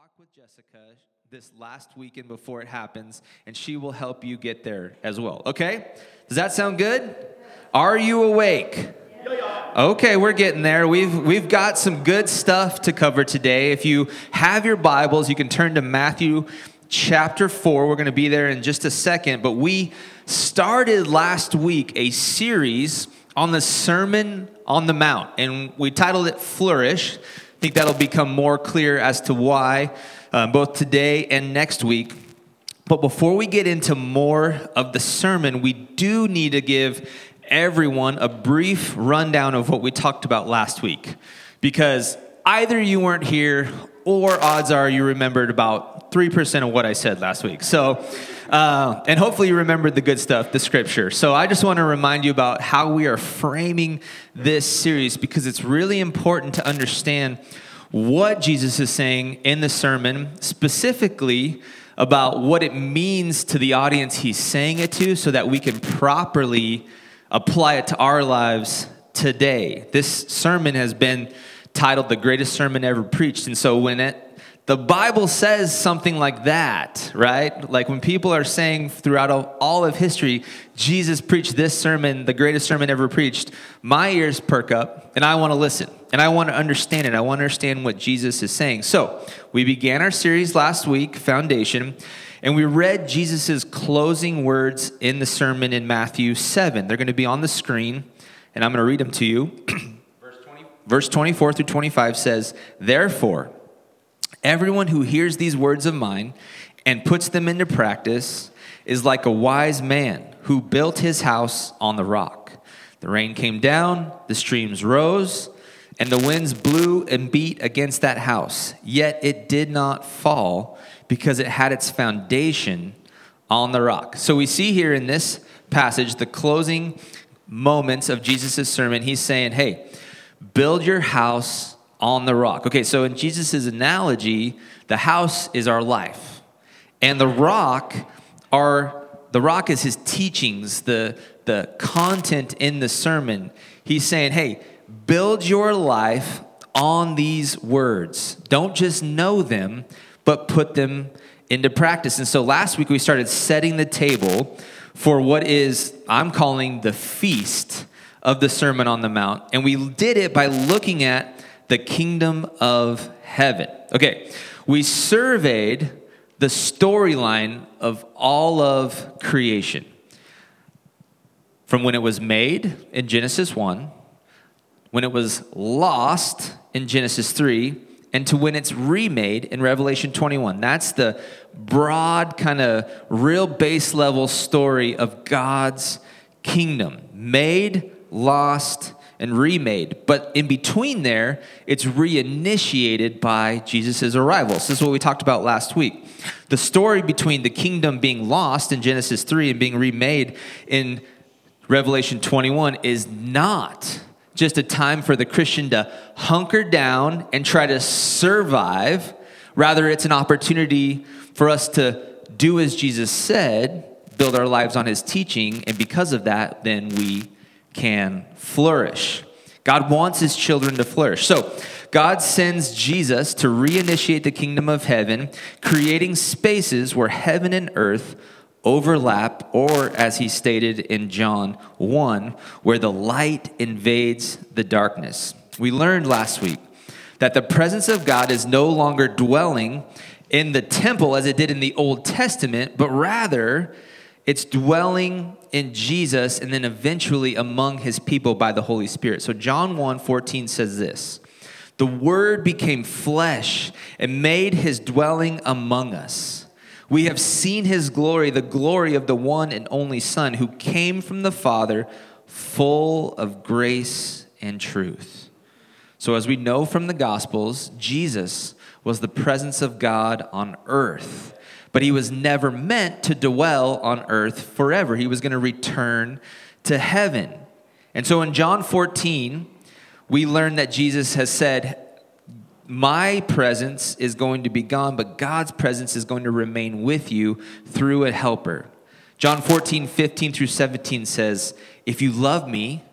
talk with Jessica this last weekend before it happens, and she will help you get there as well. Okay? Does that sound good? Are you awake? Okay, we're getting there. We've we've got some good stuff to cover today. If you have your Bibles, you can turn to Matthew chapter 4. We're going to be there in just a second, but we started last week a series on the Sermon on the Mount, and we titled it Flourish. Think that'll become more clear as to why, uh, both today and next week. But before we get into more of the sermon, we do need to give everyone a brief rundown of what we talked about last week. Because either you weren't here, or odds are you remembered about 3% of what I said last week. So, uh, and hopefully you remembered the good stuff, the scripture. So I just want to remind you about how we are framing this series because it's really important to understand what Jesus is saying in the sermon, specifically about what it means to the audience he's saying it to, so that we can properly apply it to our lives today. This sermon has been titled The Greatest Sermon Ever Preached. And so when it the Bible says something like that, right? Like when people are saying throughout all of history, Jesus preached this sermon, the greatest sermon ever preached, my ears perk up and I want to listen and I want to understand it. I want to understand what Jesus is saying. So we began our series last week, Foundation, and we read Jesus' closing words in the sermon in Matthew 7. They're going to be on the screen and I'm going to read them to you. verse, 20, verse 24 through 25 says, Therefore, Everyone who hears these words of mine and puts them into practice is like a wise man who built his house on the rock. The rain came down, the streams rose, and the winds blew and beat against that house. Yet it did not fall because it had its foundation on the rock. So we see here in this passage the closing moments of Jesus' sermon. He's saying, Hey, build your house on the rock. Okay, so in Jesus' analogy, the house is our life. And the rock are the rock is his teachings, the the content in the sermon. He's saying, "Hey, build your life on these words. Don't just know them, but put them into practice." And so last week we started setting the table for what is I'm calling the feast of the Sermon on the Mount. And we did it by looking at the kingdom of heaven. Okay, we surveyed the storyline of all of creation from when it was made in Genesis 1, when it was lost in Genesis 3, and to when it's remade in Revelation 21. That's the broad, kind of real base level story of God's kingdom. Made, lost, and remade. But in between there, it's reinitiated by Jesus' arrival. So this is what we talked about last week. The story between the kingdom being lost in Genesis 3 and being remade in Revelation 21 is not just a time for the Christian to hunker down and try to survive. Rather, it's an opportunity for us to do as Jesus said, build our lives on his teaching, and because of that, then we can flourish. God wants his children to flourish. So, God sends Jesus to reinitiate the kingdom of heaven, creating spaces where heaven and earth overlap, or as he stated in John 1, where the light invades the darkness. We learned last week that the presence of God is no longer dwelling in the temple as it did in the Old Testament, but rather it's dwelling in Jesus and then eventually among his people by the Holy Spirit. So John 1 14 says this The word became flesh and made his dwelling among us. We have seen his glory, the glory of the one and only Son who came from the Father, full of grace and truth. So, as we know from the Gospels, Jesus was the presence of God on earth but he was never meant to dwell on earth forever. He was going to return to heaven. And so in John 14, we learn that Jesus has said, My presence is going to be gone, but God's presence is going to remain with you through a helper. John 14, 15 through 17 says, If you love me,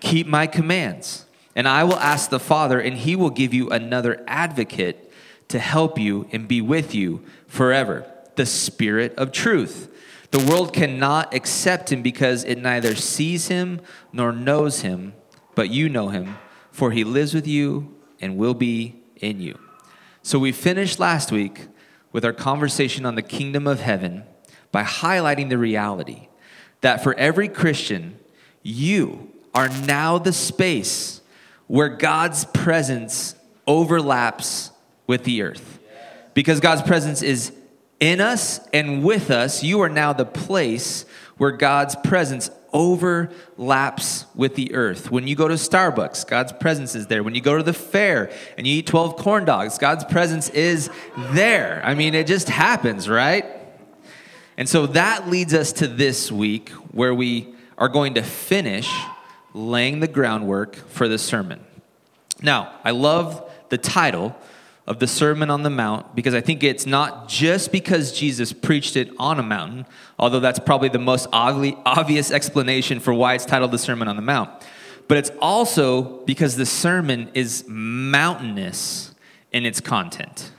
keep my commands, and I will ask the Father, and he will give you another advocate to help you and be with you forever the Spirit of truth. The world cannot accept him because it neither sees him nor knows him, but you know him, for he lives with you and will be in you. So we finished last week with our conversation on the kingdom of heaven by highlighting the reality that for every Christian, you are now the space where God's presence overlaps with the earth. Because God's presence is in us and with us, you are now the place where God's presence overlaps with the earth. When you go to Starbucks, God's presence is there. When you go to the fair and you eat 12 corn dogs, God's presence is there. I mean, it just happens, right? And so that leads us to this week where we are going to finish laying the groundwork for the sermon. Now, I love the title of the Sermon on the Mount because I think it's not just because Jesus preached it on a mountain, although that's probably the most obvious explanation for why it's titled the Sermon on the Mount, but it's also because the sermon is mountainous in its content.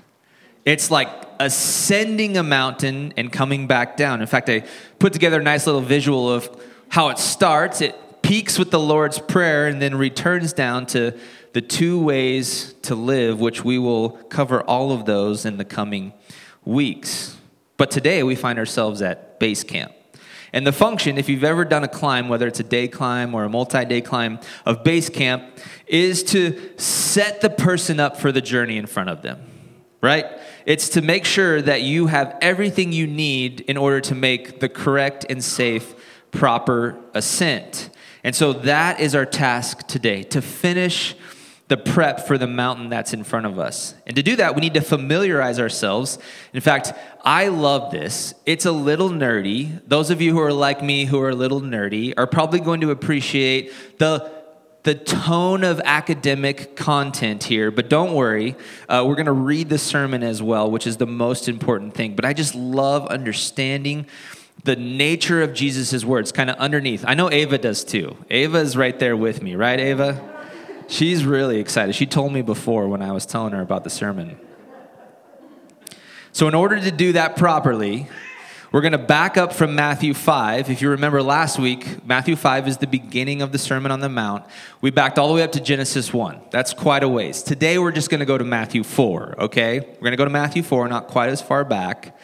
It's like ascending a mountain and coming back down. In fact, I put together a nice little visual of how it starts. It peaks with the Lord's Prayer and then returns down to the two ways to live, which we will cover all of those in the coming weeks. But today we find ourselves at base camp. And the function, if you've ever done a climb, whether it's a day climb or a multi day climb of base camp, is to set the person up for the journey in front of them, right? It's to make sure that you have everything you need in order to make the correct and safe, proper ascent. And so that is our task today to finish the prep for the mountain that's in front of us. And to do that, we need to familiarize ourselves. In fact, I love this. It's a little nerdy. Those of you who are like me, who are a little nerdy, are probably going to appreciate the the tone of academic content here, but don't worry. Uh, we're going to read the sermon as well, which is the most important thing. But I just love understanding the nature of Jesus' words kind of underneath. I know Ava does too. Ava is right there with me, right, Ava? She's really excited. She told me before when I was telling her about the sermon. So, in order to do that properly, we're going to back up from Matthew 5. If you remember last week, Matthew 5 is the beginning of the Sermon on the Mount. We backed all the way up to Genesis 1. That's quite a ways. Today, we're just going to go to Matthew 4, okay? We're going to go to Matthew 4, not quite as far back.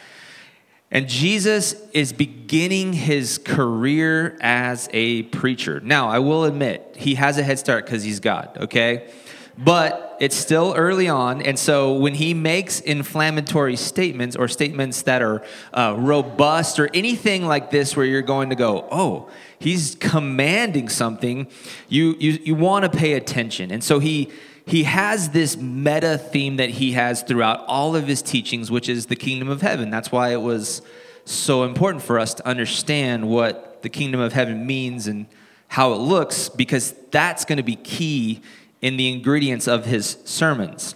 And Jesus is beginning his career as a preacher. Now, I will admit, he has a head start because he's God, okay? but it's still early on. And so when he makes inflammatory statements or statements that are uh, robust or anything like this, where you're going to go, oh, he's commanding something, you, you, you want to pay attention. And so he, he has this meta theme that he has throughout all of his teachings, which is the kingdom of heaven. That's why it was so important for us to understand what the kingdom of heaven means and how it looks, because that's going to be key in the ingredients of his sermons.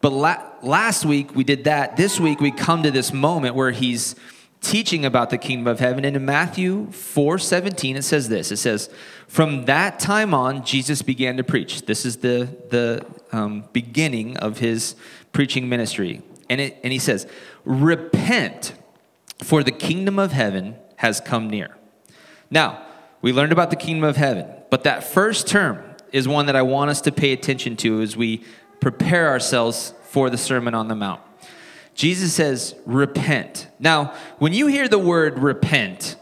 But la- last week we did that. This week we come to this moment where he's teaching about the kingdom of heaven. And in Matthew 4 17, it says this it says, From that time on, Jesus began to preach. This is the, the um, beginning of his preaching ministry. And, it, and he says, Repent, for the kingdom of heaven has come near. Now, we learned about the kingdom of heaven, but that first term, is one that I want us to pay attention to as we prepare ourselves for the Sermon on the Mount. Jesus says, repent. Now, when you hear the word repent,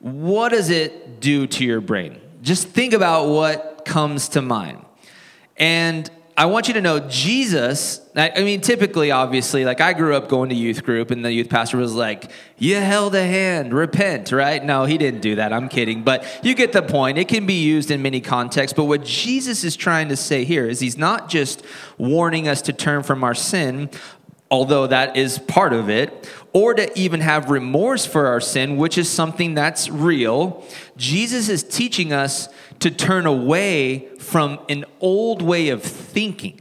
what does it do to your brain? Just think about what comes to mind. And I want you to know Jesus, I mean, typically, obviously, like I grew up going to youth group and the youth pastor was like, You held a hand, repent, right? No, he didn't do that. I'm kidding. But you get the point. It can be used in many contexts. But what Jesus is trying to say here is he's not just warning us to turn from our sin, although that is part of it, or to even have remorse for our sin, which is something that's real. Jesus is teaching us to turn away from an old way of thinking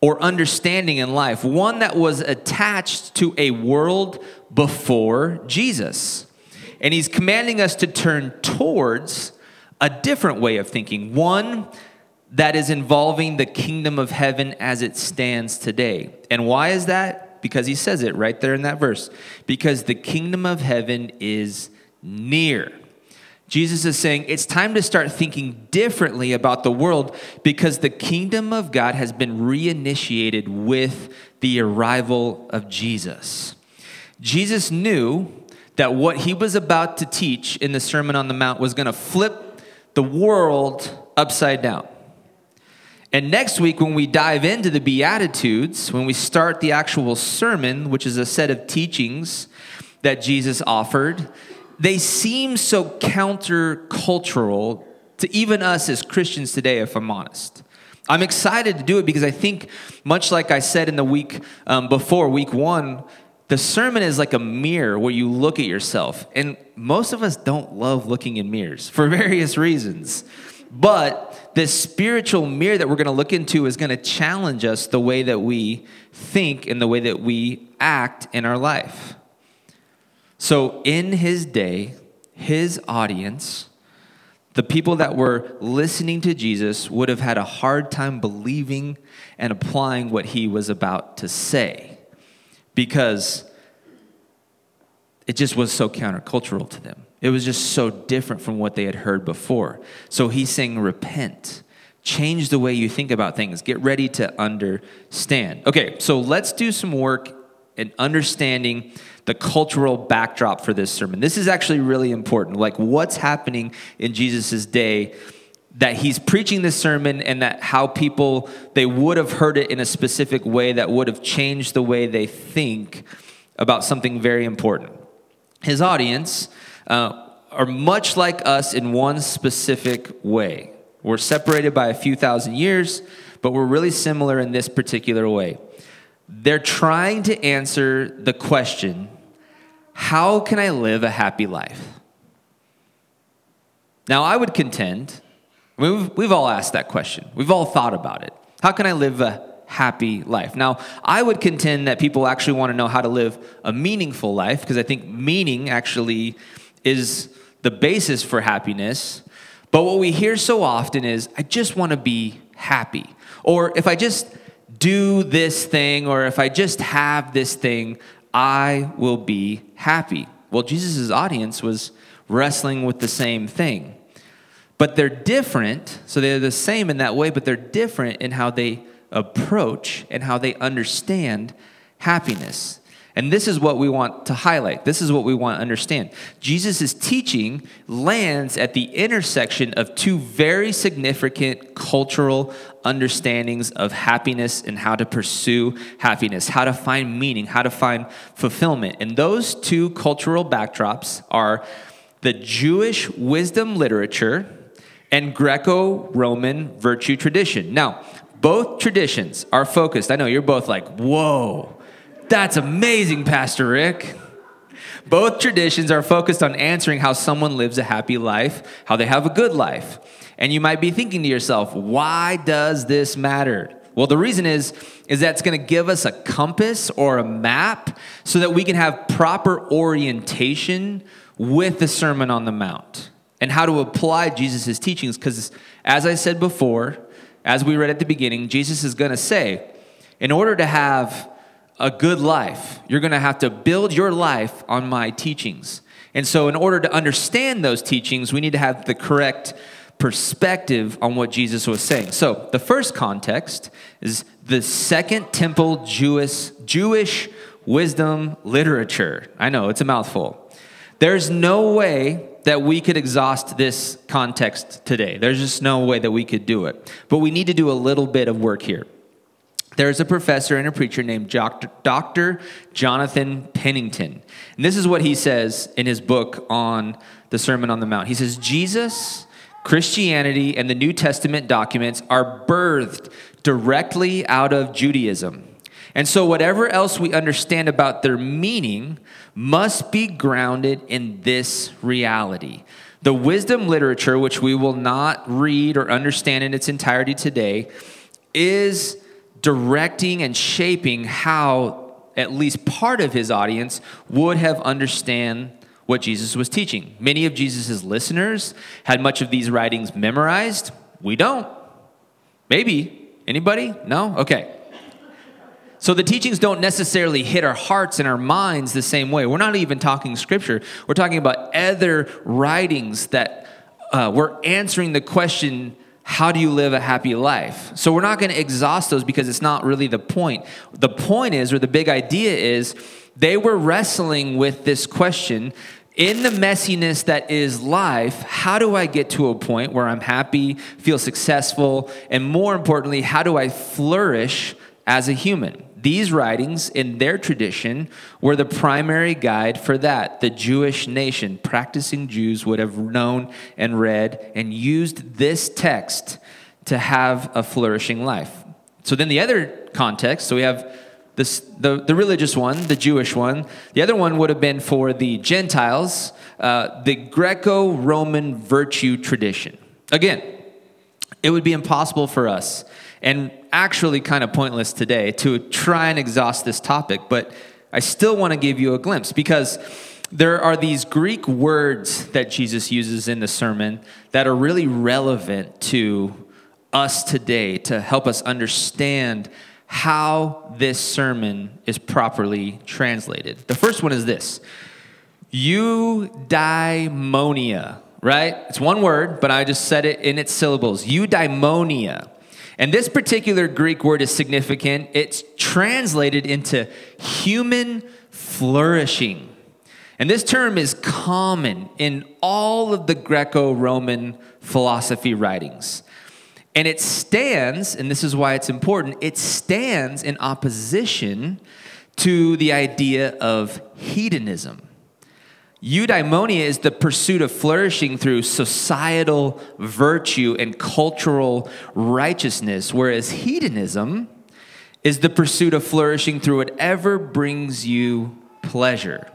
or understanding in life, one that was attached to a world before Jesus. And he's commanding us to turn towards a different way of thinking, one that is involving the kingdom of heaven as it stands today. And why is that? Because he says it right there in that verse. Because the kingdom of heaven is near. Jesus is saying it's time to start thinking differently about the world because the kingdom of God has been reinitiated with the arrival of Jesus. Jesus knew that what he was about to teach in the Sermon on the Mount was going to flip the world upside down. And next week, when we dive into the Beatitudes, when we start the actual sermon, which is a set of teachings that Jesus offered, they seem so countercultural to even us as Christians today, if I'm honest. I'm excited to do it because I think, much like I said in the week um, before, week one, the sermon is like a mirror where you look at yourself. And most of us don't love looking in mirrors for various reasons. But this spiritual mirror that we're going to look into is going to challenge us the way that we think and the way that we act in our life. So, in his day, his audience, the people that were listening to Jesus would have had a hard time believing and applying what he was about to say because it just was so countercultural to them. It was just so different from what they had heard before. So he's saying, repent. Change the way you think about things. Get ready to understand. Okay, so let's do some work in understanding the cultural backdrop for this sermon. This is actually really important. Like, what's happening in Jesus' day that he's preaching this sermon and that how people they would have heard it in a specific way that would have changed the way they think about something very important his audience uh, are much like us in one specific way we're separated by a few thousand years but we're really similar in this particular way they're trying to answer the question how can i live a happy life now i would contend I mean, we've, we've all asked that question. We've all thought about it. How can I live a happy life? Now, I would contend that people actually want to know how to live a meaningful life because I think meaning actually is the basis for happiness. But what we hear so often is, I just want to be happy. Or if I just do this thing, or if I just have this thing, I will be happy. Well, Jesus' audience was wrestling with the same thing. But they're different, so they're the same in that way, but they're different in how they approach and how they understand happiness. And this is what we want to highlight. This is what we want to understand. Jesus' teaching lands at the intersection of two very significant cultural understandings of happiness and how to pursue happiness, how to find meaning, how to find fulfillment. And those two cultural backdrops are the Jewish wisdom literature and Greco Roman virtue tradition. Now, both traditions are focused. I know you're both like, whoa, that's amazing, Pastor Rick. Both traditions are focused on answering how someone lives a happy life, how they have a good life. And you might be thinking to yourself, why does this matter? Well, the reason is is that it's going to give us a compass or a map so that we can have proper orientation with the Sermon on the Mount and how to apply Jesus' teachings. Because, as I said before, as we read at the beginning, Jesus is going to say, in order to have a good life, you're going to have to build your life on my teachings. And so, in order to understand those teachings, we need to have the correct perspective on what Jesus was saying. So, the first context is the Second Temple Jewish, Jewish wisdom literature. I know, it's a mouthful. There's no way that we could exhaust this context today. There's just no way that we could do it. But we need to do a little bit of work here. There's a professor and a preacher named Dr. Jonathan Pennington. And this is what he says in his book on the Sermon on the Mount. He says, Jesus, Christianity, and the New Testament documents are birthed directly out of Judaism. And so, whatever else we understand about their meaning must be grounded in this reality. The wisdom literature, which we will not read or understand in its entirety today, is directing and shaping how at least part of his audience would have understand what Jesus was teaching. Many of Jesus' listeners had much of these writings memorized. We don't. Maybe. Anybody? No? Okay. So the teachings don't necessarily hit our hearts and our minds the same way. We're not even talking scripture. We're talking about other writings that uh, we're answering the question how do you live a happy life? So we're not going to exhaust those because it's not really the point. The point is, or the big idea is, they were wrestling with this question in the messiness that is life, how do I get to a point where I'm happy, feel successful, and more importantly, how do I flourish as a human? These writings, in their tradition, were the primary guide for that. The Jewish nation, practicing Jews, would have known and read and used this text to have a flourishing life. So then the other context, so we have this, the, the religious one, the Jewish one. The other one would have been for the Gentiles, uh, the Greco Roman virtue tradition. Again, it would be impossible for us and actually kind of pointless today to try and exhaust this topic, but I still want to give you a glimpse because there are these Greek words that Jesus uses in the sermon that are really relevant to us today to help us understand how this sermon is properly translated. The first one is this eudaimonia, right? It's one word, but I just said it in its syllables. Eudaimonia. And this particular Greek word is significant. It's translated into human flourishing. And this term is common in all of the Greco Roman philosophy writings. And it stands, and this is why it's important, it stands in opposition to the idea of hedonism. Eudaimonia is the pursuit of flourishing through societal virtue and cultural righteousness, whereas hedonism is the pursuit of flourishing through whatever brings you pleasure.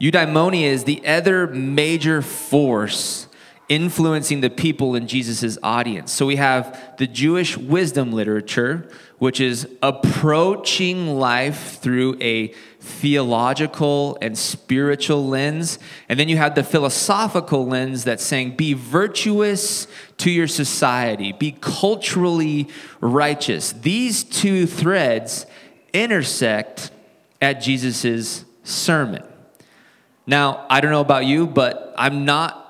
Eudaimonia is the other major force influencing the people in Jesus' audience. So we have the Jewish wisdom literature, which is approaching life through a theological and spiritual lens. And then you have the philosophical lens that's saying, be virtuous to your society, be culturally righteous. These two threads intersect at Jesus' sermon. Now, I don't know about you, but I'm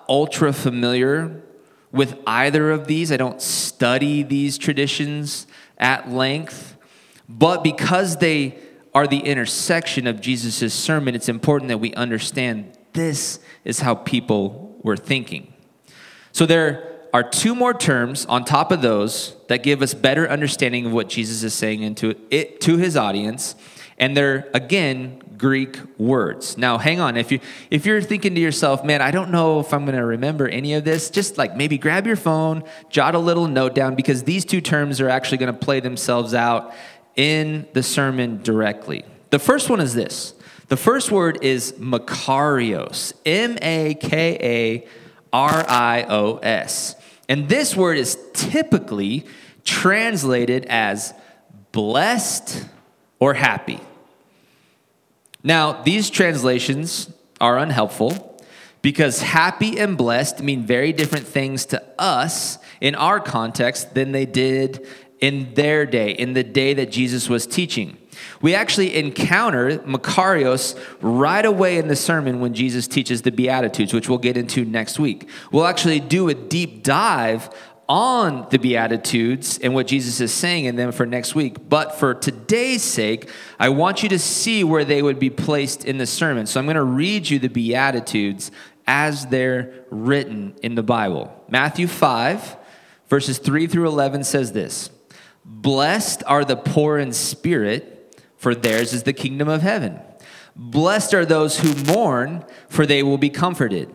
ultra familiar with either of these. I don't study these traditions at length. But because they are the intersection of Jesus' sermon, it's important that we understand this is how people were thinking. So there are two more terms on top of those that give us better understanding of what Jesus is saying into it to his audience. And they're again Greek words. Now, hang on. If you if you're thinking to yourself, "Man, I don't know if I'm going to remember any of this," just like maybe grab your phone, jot a little note down because these two terms are actually going to play themselves out in the sermon directly. The first one is this the first word is Makarios, M A K A R I O S. And this word is typically translated as blessed or happy. Now, these translations are unhelpful because happy and blessed mean very different things to us in our context than they did in their day, in the day that Jesus was teaching. We actually encounter Makarios right away in the sermon when Jesus teaches the Beatitudes, which we'll get into next week. We'll actually do a deep dive on the Beatitudes and what Jesus is saying in them for next week. But for today's sake, I want you to see where they would be placed in the sermon. So I'm going to read you the Beatitudes as they're written in the Bible. Matthew 5, verses 3 through 11 says this. Blessed are the poor in spirit, for theirs is the kingdom of heaven. Blessed are those who mourn, for they will be comforted.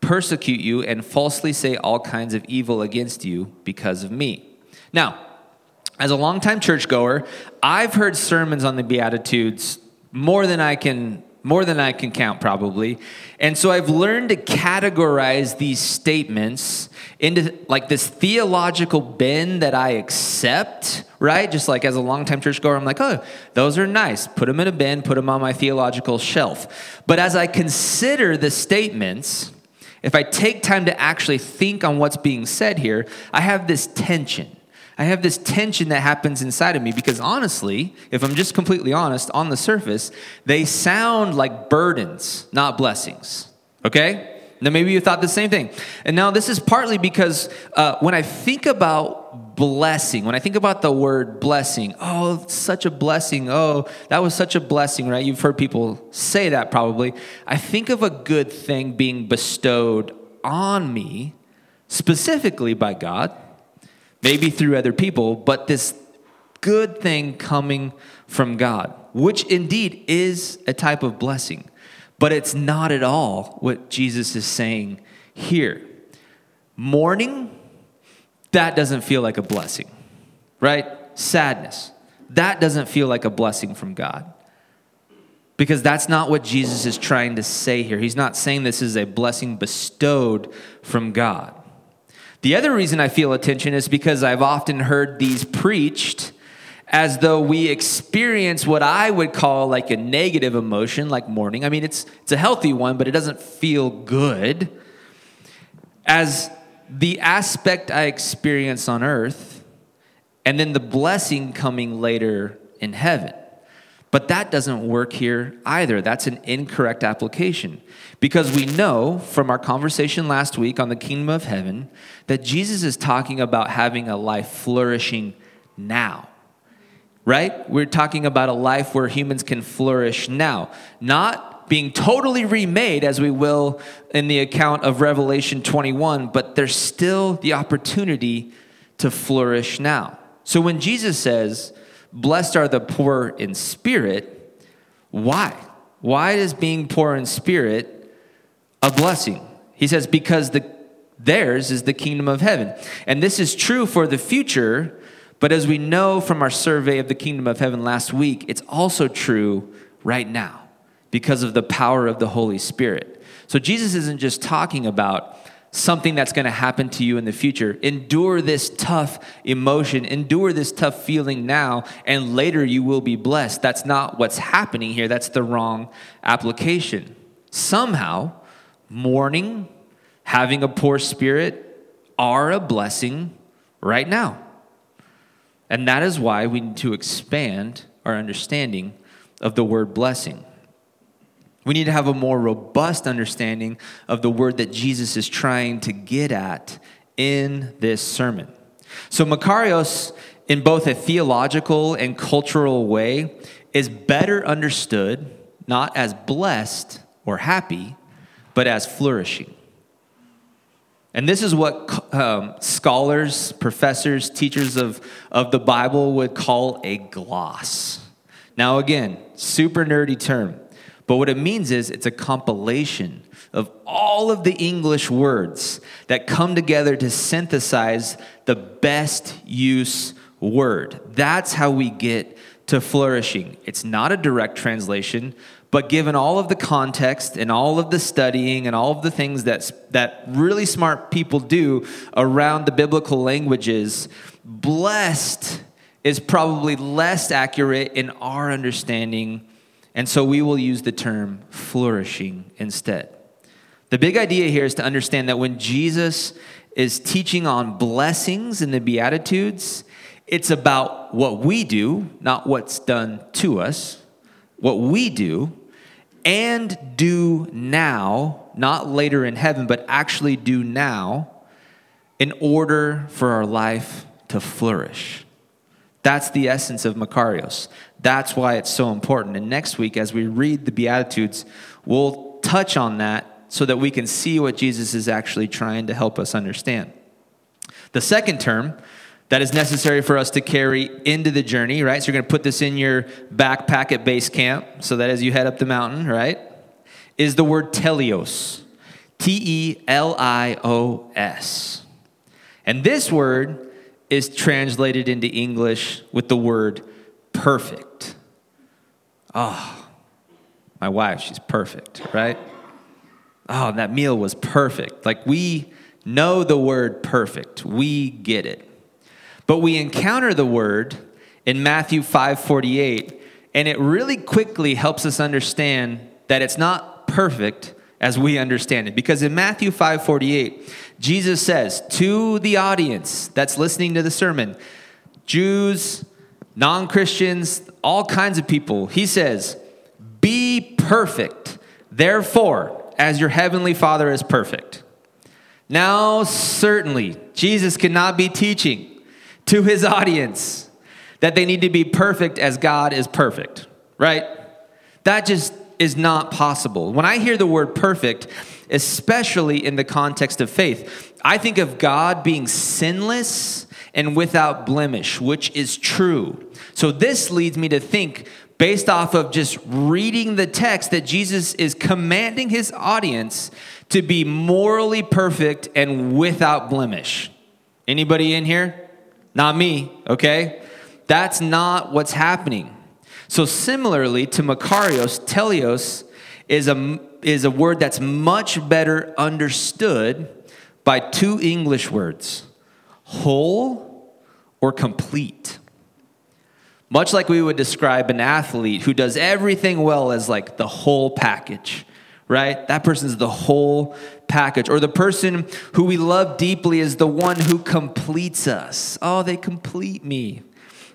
persecute you, and falsely say all kinds of evil against you because of me. Now, as a longtime churchgoer, I've heard sermons on the Beatitudes more than I can more than I can count probably. And so I've learned to categorize these statements into like this theological bin that I accept, right? Just like as a longtime churchgoer, I'm like, oh, those are nice. Put them in a bin, put them on my theological shelf. But as I consider the statements, if I take time to actually think on what's being said here, I have this tension. I have this tension that happens inside of me because honestly, if I'm just completely honest, on the surface, they sound like burdens, not blessings. Okay? Now, maybe you thought the same thing. And now, this is partly because uh, when I think about blessing, when I think about the word blessing, oh, such a blessing. Oh, that was such a blessing, right? You've heard people say that probably. I think of a good thing being bestowed on me, specifically by God maybe through other people, but this good thing coming from God, which indeed is a type of blessing. But it's not at all what Jesus is saying here. Mourning, that doesn't feel like a blessing, right? Sadness, that doesn't feel like a blessing from God. Because that's not what Jesus is trying to say here. He's not saying this is a blessing bestowed from God. The other reason I feel attention is because I've often heard these preached as though we experience what I would call like a negative emotion, like mourning. I mean, it's, it's a healthy one, but it doesn't feel good. As the aspect I experience on earth, and then the blessing coming later in heaven. But that doesn't work here either. That's an incorrect application. Because we know from our conversation last week on the kingdom of heaven that Jesus is talking about having a life flourishing now. Right? We're talking about a life where humans can flourish now, not being totally remade as we will in the account of Revelation 21, but there's still the opportunity to flourish now. So when Jesus says, Blessed are the poor in spirit. Why? Why is being poor in spirit a blessing? He says, because the, theirs is the kingdom of heaven. And this is true for the future, but as we know from our survey of the kingdom of heaven last week, it's also true right now because of the power of the Holy Spirit. So Jesus isn't just talking about something that's going to happen to you in the future. Endure this tough emotion, endure this tough feeling now, and later you will be blessed. That's not what's happening here. That's the wrong application. Somehow, mourning, having a poor spirit are a blessing right now. And that is why we need to expand our understanding of the word blessing. We need to have a more robust understanding of the word that Jesus is trying to get at in this sermon. So, Makarios, in both a theological and cultural way, is better understood not as blessed or happy, but as flourishing. And this is what um, scholars, professors, teachers of, of the Bible would call a gloss. Now, again, super nerdy term. But what it means is it's a compilation of all of the English words that come together to synthesize the best use word. That's how we get to flourishing. It's not a direct translation, but given all of the context and all of the studying and all of the things that, that really smart people do around the biblical languages, blessed is probably less accurate in our understanding and so we will use the term flourishing instead. The big idea here is to understand that when Jesus is teaching on blessings in the Beatitudes, it's about what we do, not what's done to us, what we do and do now, not later in heaven, but actually do now in order for our life to flourish. That's the essence of Makarios. That's why it's so important. And next week, as we read the Beatitudes, we'll touch on that so that we can see what Jesus is actually trying to help us understand. The second term that is necessary for us to carry into the journey, right? So you're going to put this in your backpack at base camp so that as you head up the mountain, right? Is the word teleos. T E L I O S. And this word is translated into English with the word perfect. Oh, my wife, she's perfect, right? Oh, that meal was perfect. Like we know the word perfect, we get it. But we encounter the word in Matthew 5:48, and it really quickly helps us understand that it's not perfect as we understand it. Because in Matthew 5:48, Jesus says to the audience that's listening to the sermon, Jews, non-Christians, all kinds of people, he says, "Be perfect, therefore, as your heavenly Father is perfect." Now, certainly, Jesus cannot be teaching to his audience that they need to be perfect as God is perfect, right? That just is not possible. When I hear the word perfect, especially in the context of faith, I think of God being sinless and without blemish, which is true. So this leads me to think, based off of just reading the text, that Jesus is commanding his audience to be morally perfect and without blemish. Anybody in here? Not me, okay? That's not what's happening. So, similarly to Makarios, teleos is a, is a word that's much better understood by two English words whole or complete. Much like we would describe an athlete who does everything well as like the whole package, right? That person is the whole package. Or the person who we love deeply is the one who completes us. Oh, they complete me.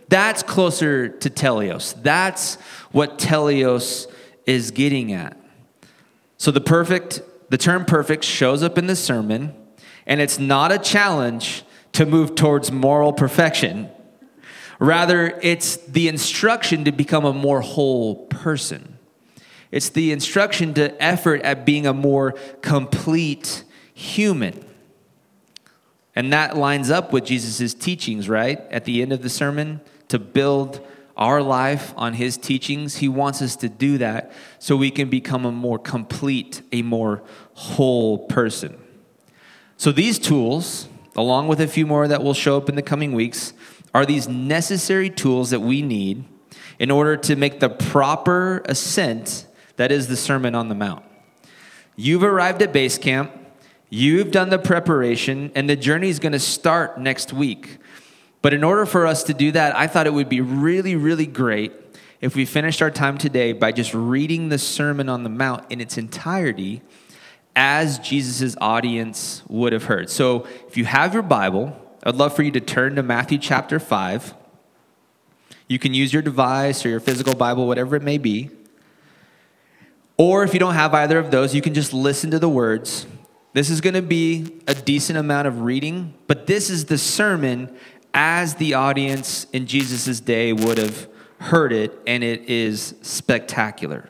That's closer to teleos. That's what teleos is getting at. So the perfect, the term perfect shows up in the sermon, and it's not a challenge to move towards moral perfection. Rather, it's the instruction to become a more whole person. It's the instruction to effort at being a more complete human. And that lines up with Jesus' teachings, right? At the end of the sermon, to build our life on his teachings. He wants us to do that so we can become a more complete, a more whole person. So these tools, along with a few more that will show up in the coming weeks, are these necessary tools that we need in order to make the proper ascent that is the Sermon on the Mount. You've arrived at base camp, you've done the preparation, and the journey is going to start next week. But in order for us to do that, I thought it would be really, really great if we finished our time today by just reading the Sermon on the Mount in its entirety as Jesus' audience would have heard. So if you have your Bible, I'd love for you to turn to Matthew chapter 5. You can use your device or your physical Bible, whatever it may be. Or if you don't have either of those, you can just listen to the words. This is going to be a decent amount of reading, but this is the sermon as the audience in Jesus' day would have heard it, and it is spectacular.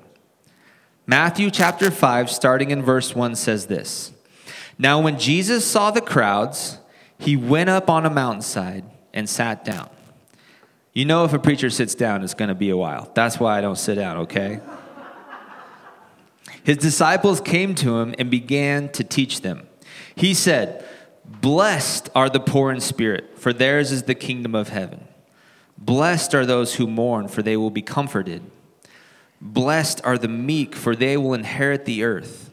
Matthew chapter 5, starting in verse 1, says this Now, when Jesus saw the crowds, he went up on a mountainside and sat down. You know, if a preacher sits down, it's going to be a while. That's why I don't sit down, okay? His disciples came to him and began to teach them. He said, Blessed are the poor in spirit, for theirs is the kingdom of heaven. Blessed are those who mourn, for they will be comforted. Blessed are the meek, for they will inherit the earth.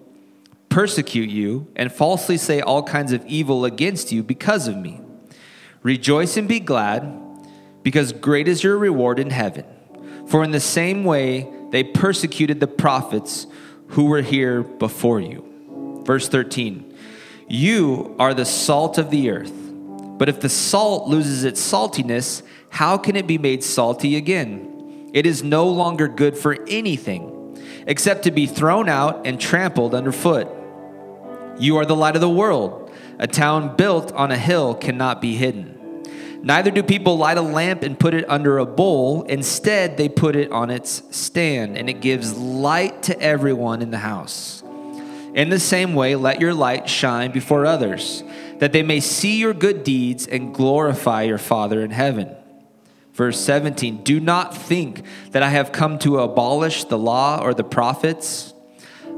persecute you, and falsely say all kinds of evil against you because of me. Rejoice and be glad, because great is your reward in heaven. For in the same way they persecuted the prophets who were here before you. Verse 13 You are the salt of the earth. But if the salt loses its saltiness, how can it be made salty again? It is no longer good for anything except to be thrown out and trampled underfoot. You are the light of the world. A town built on a hill cannot be hidden. Neither do people light a lamp and put it under a bowl. Instead, they put it on its stand, and it gives light to everyone in the house. In the same way, let your light shine before others, that they may see your good deeds and glorify your Father in heaven. Verse 17 Do not think that I have come to abolish the law or the prophets.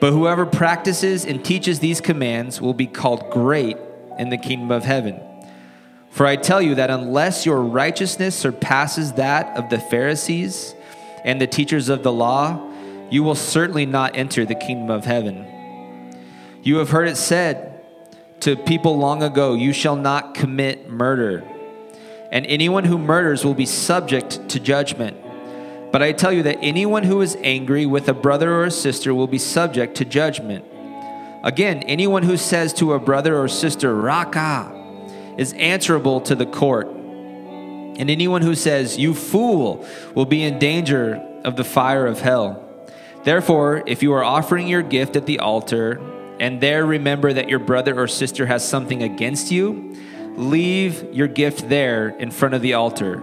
But whoever practices and teaches these commands will be called great in the kingdom of heaven. For I tell you that unless your righteousness surpasses that of the Pharisees and the teachers of the law, you will certainly not enter the kingdom of heaven. You have heard it said to people long ago, You shall not commit murder, and anyone who murders will be subject to judgment. But I tell you that anyone who is angry with a brother or a sister will be subject to judgment. Again, anyone who says to a brother or sister, Raca, is answerable to the court. And anyone who says, You fool, will be in danger of the fire of hell. Therefore, if you are offering your gift at the altar, and there remember that your brother or sister has something against you, leave your gift there in front of the altar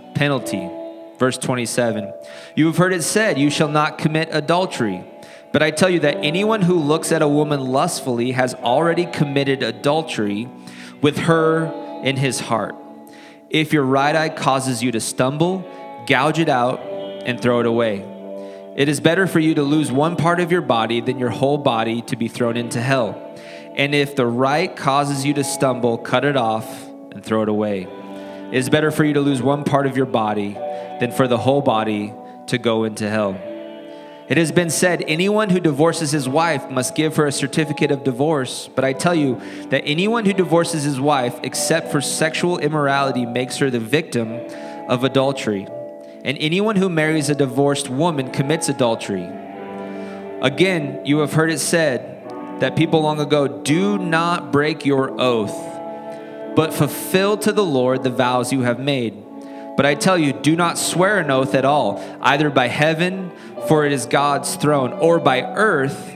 penalty. Verse 27 You have heard it said, You shall not commit adultery. But I tell you that anyone who looks at a woman lustfully has already committed adultery with her in his heart. If your right eye causes you to stumble, gouge it out and throw it away. It is better for you to lose one part of your body than your whole body to be thrown into hell. And if the right causes you to stumble, cut it off and throw it away. It is better for you to lose one part of your body than for the whole body to go into hell. It has been said, anyone who divorces his wife must give her a certificate of divorce. But I tell you that anyone who divorces his wife, except for sexual immorality, makes her the victim of adultery. And anyone who marries a divorced woman commits adultery. Again, you have heard it said that people long ago do not break your oath but fulfill to the Lord the vows you have made. But I tell you, do not swear an oath at all, either by heaven, for it is God's throne, or by earth,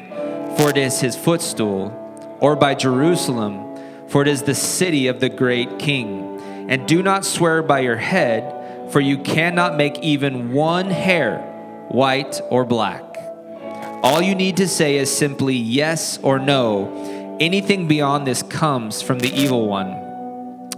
for it is his footstool, or by Jerusalem, for it is the city of the great king. And do not swear by your head, for you cannot make even one hair white or black. All you need to say is simply yes or no. Anything beyond this comes from the evil one.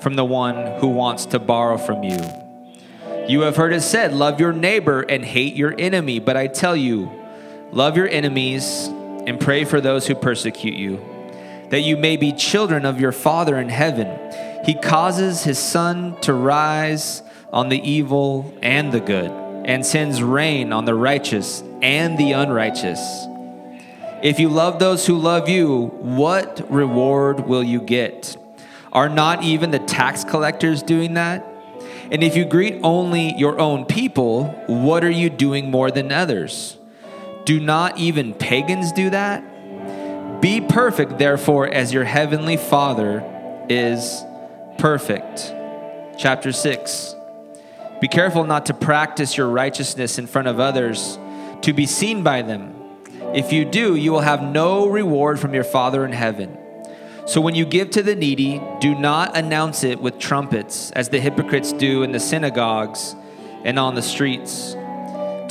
from the one who wants to borrow from you. You have heard it said, Love your neighbor and hate your enemy. But I tell you, love your enemies and pray for those who persecute you, that you may be children of your Father in heaven. He causes his sun to rise on the evil and the good, and sends rain on the righteous and the unrighteous. If you love those who love you, what reward will you get? Are not even the tax collectors doing that? And if you greet only your own people, what are you doing more than others? Do not even pagans do that? Be perfect, therefore, as your heavenly Father is perfect. Chapter 6 Be careful not to practice your righteousness in front of others to be seen by them. If you do, you will have no reward from your Father in heaven. So when you give to the needy, do not announce it with trumpets, as the hypocrites do in the synagogues and on the streets,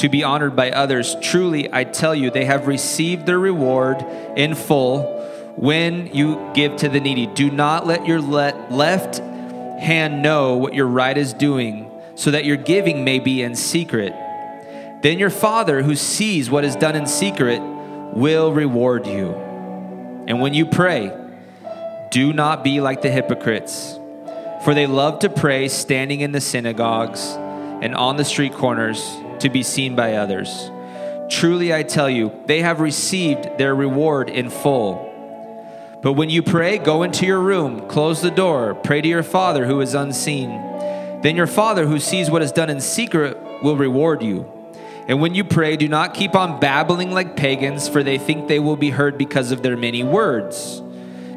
to be honored by others. Truly, I tell you, they have received their reward in full when you give to the needy. Do not let your le- left hand know what your right is doing, so that your giving may be in secret. Then your Father, who sees what is done in secret, will reward you. And when you pray, do not be like the hypocrites, for they love to pray standing in the synagogues and on the street corners to be seen by others. Truly, I tell you, they have received their reward in full. But when you pray, go into your room, close the door, pray to your Father who is unseen. Then your Father who sees what is done in secret will reward you. And when you pray, do not keep on babbling like pagans, for they think they will be heard because of their many words.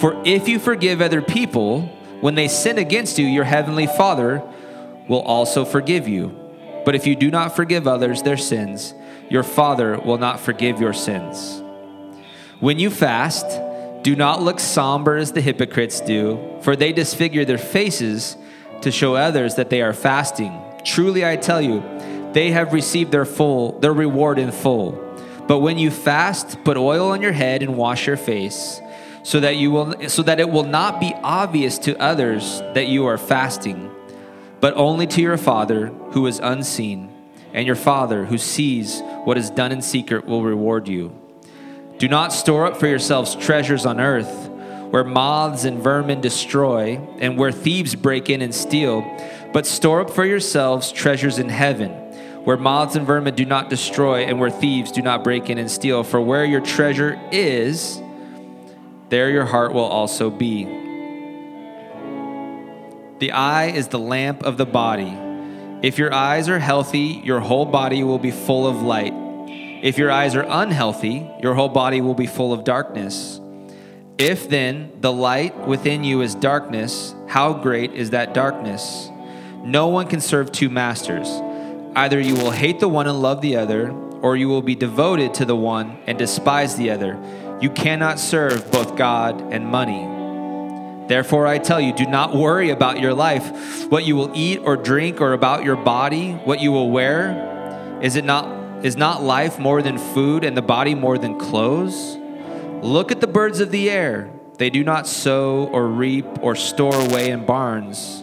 For if you forgive other people when they sin against you, your heavenly Father will also forgive you. But if you do not forgive others their sins, your Father will not forgive your sins. When you fast, do not look somber as the hypocrites do, for they disfigure their faces to show others that they are fasting. Truly I tell you, they have received their full their reward in full. But when you fast, put oil on your head and wash your face, so that you will so that it will not be obvious to others that you are fasting, but only to your Father who is unseen, and your Father who sees what is done in secret will reward you. Do not store up for yourselves treasures on earth, where moths and vermin destroy, and where thieves break in and steal, but store up for yourselves treasures in heaven where moths and vermin do not destroy, and where thieves do not break in and steal. For where your treasure is, there your heart will also be. The eye is the lamp of the body. If your eyes are healthy, your whole body will be full of light. If your eyes are unhealthy, your whole body will be full of darkness. If then the light within you is darkness, how great is that darkness? No one can serve two masters. Either you will hate the one and love the other, or you will be devoted to the one and despise the other. You cannot serve both God and money. Therefore, I tell you, do not worry about your life, what you will eat or drink, or about your body, what you will wear. Is it not is not life more than food and the body more than clothes? Look at the birds of the air. They do not sow or reap or store away in barns,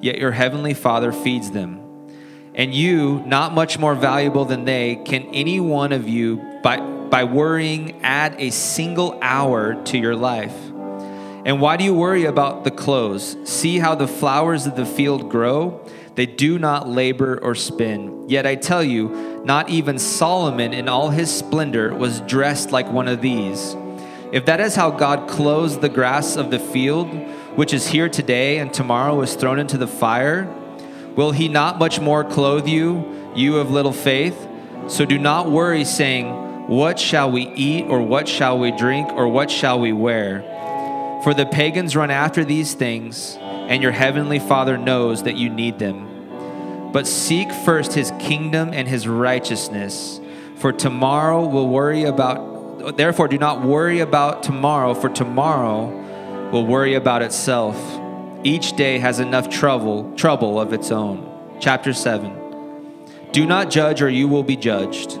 yet your heavenly Father feeds them and you, not much more valuable than they, can any one of you, by, by worrying, add a single hour to your life? And why do you worry about the clothes? See how the flowers of the field grow? They do not labor or spin. Yet I tell you, not even Solomon in all his splendor was dressed like one of these. If that is how God clothes the grass of the field, which is here today and tomorrow is thrown into the fire, Will he not much more clothe you, you of little faith? So do not worry, saying, What shall we eat, or what shall we drink, or what shall we wear? For the pagans run after these things, and your heavenly Father knows that you need them. But seek first his kingdom and his righteousness, for tomorrow will worry about, therefore do not worry about tomorrow, for tomorrow will worry about itself. Each day has enough trouble, trouble of its own. Chapter 7. Do not judge or you will be judged.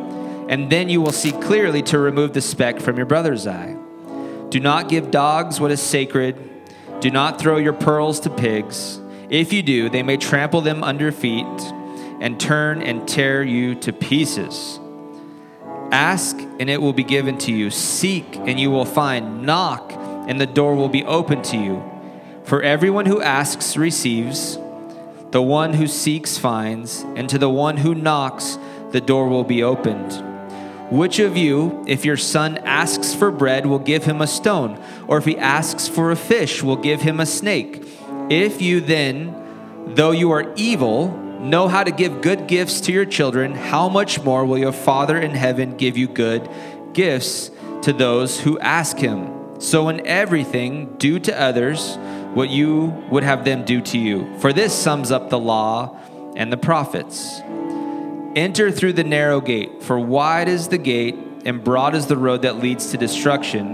and then you will see clearly to remove the speck from your brother's eye. Do not give dogs what is sacred. Do not throw your pearls to pigs. If you do, they may trample them under feet and turn and tear you to pieces. Ask, and it will be given to you. Seek, and you will find. Knock, and the door will be open to you. For everyone who asks receives, the one who seeks finds, and to the one who knocks, the door will be opened. Which of you, if your son asks for bread, will give him a stone? Or if he asks for a fish, will give him a snake? If you then, though you are evil, know how to give good gifts to your children, how much more will your Father in heaven give you good gifts to those who ask him? So, in everything, do to others what you would have them do to you. For this sums up the law and the prophets. Enter through the narrow gate, for wide is the gate and broad is the road that leads to destruction,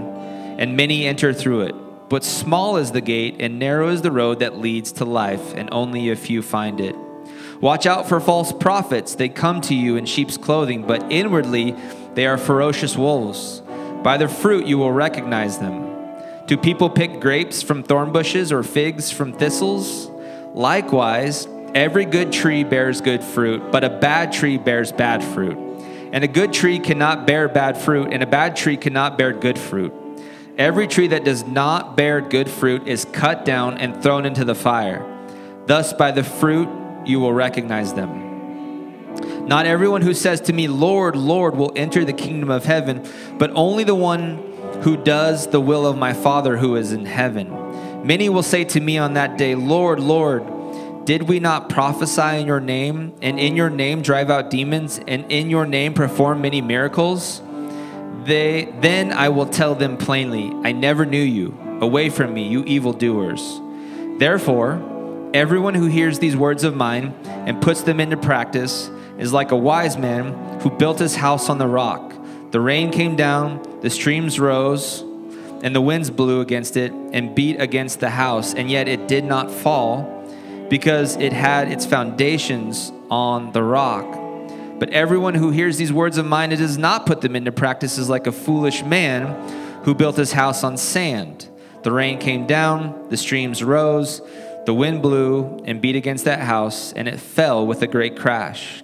and many enter through it. But small is the gate and narrow is the road that leads to life, and only a few find it. Watch out for false prophets. They come to you in sheep's clothing, but inwardly they are ferocious wolves. By their fruit you will recognize them. Do people pick grapes from thorn bushes or figs from thistles? Likewise, Every good tree bears good fruit, but a bad tree bears bad fruit. And a good tree cannot bear bad fruit, and a bad tree cannot bear good fruit. Every tree that does not bear good fruit is cut down and thrown into the fire. Thus, by the fruit you will recognize them. Not everyone who says to me, Lord, Lord, will enter the kingdom of heaven, but only the one who does the will of my Father who is in heaven. Many will say to me on that day, Lord, Lord, did we not prophesy in your name, and in your name drive out demons, and in your name perform many miracles? They, then I will tell them plainly, I never knew you. Away from me, you evildoers. Therefore, everyone who hears these words of mine and puts them into practice is like a wise man who built his house on the rock. The rain came down, the streams rose, and the winds blew against it and beat against the house, and yet it did not fall because it had its foundations on the rock. But everyone who hears these words of mine and does not put them into practice is like a foolish man who built his house on sand. The rain came down, the streams rose, the wind blew and beat against that house, and it fell with a great crash.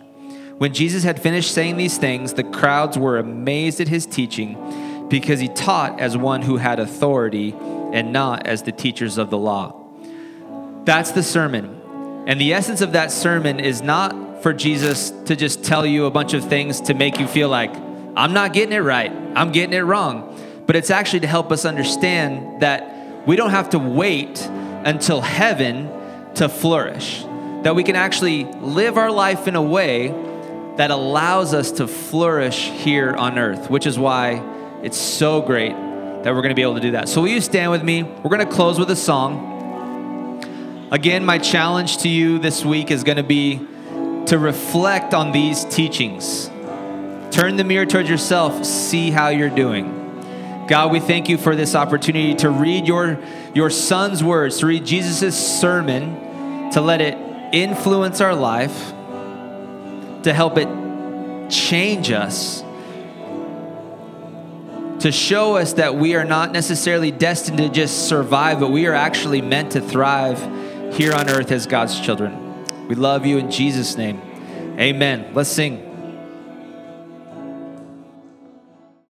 When Jesus had finished saying these things, the crowds were amazed at his teaching because he taught as one who had authority and not as the teachers of the law. That's the sermon. And the essence of that sermon is not for Jesus to just tell you a bunch of things to make you feel like, I'm not getting it right, I'm getting it wrong. But it's actually to help us understand that we don't have to wait until heaven to flourish, that we can actually live our life in a way that allows us to flourish here on earth, which is why it's so great that we're to be able to do that. So, will you stand with me? We're to close with a song. Again, my challenge to you this week is going to be to reflect on these teachings. Turn the mirror towards yourself, see how you're doing. God, we thank you for this opportunity to read your, your son's words, to read Jesus' sermon, to let it influence our life, to help it change us, to show us that we are not necessarily destined to just survive, but we are actually meant to thrive here on earth as God's children. We love you in Jesus' name. Amen. Let's sing.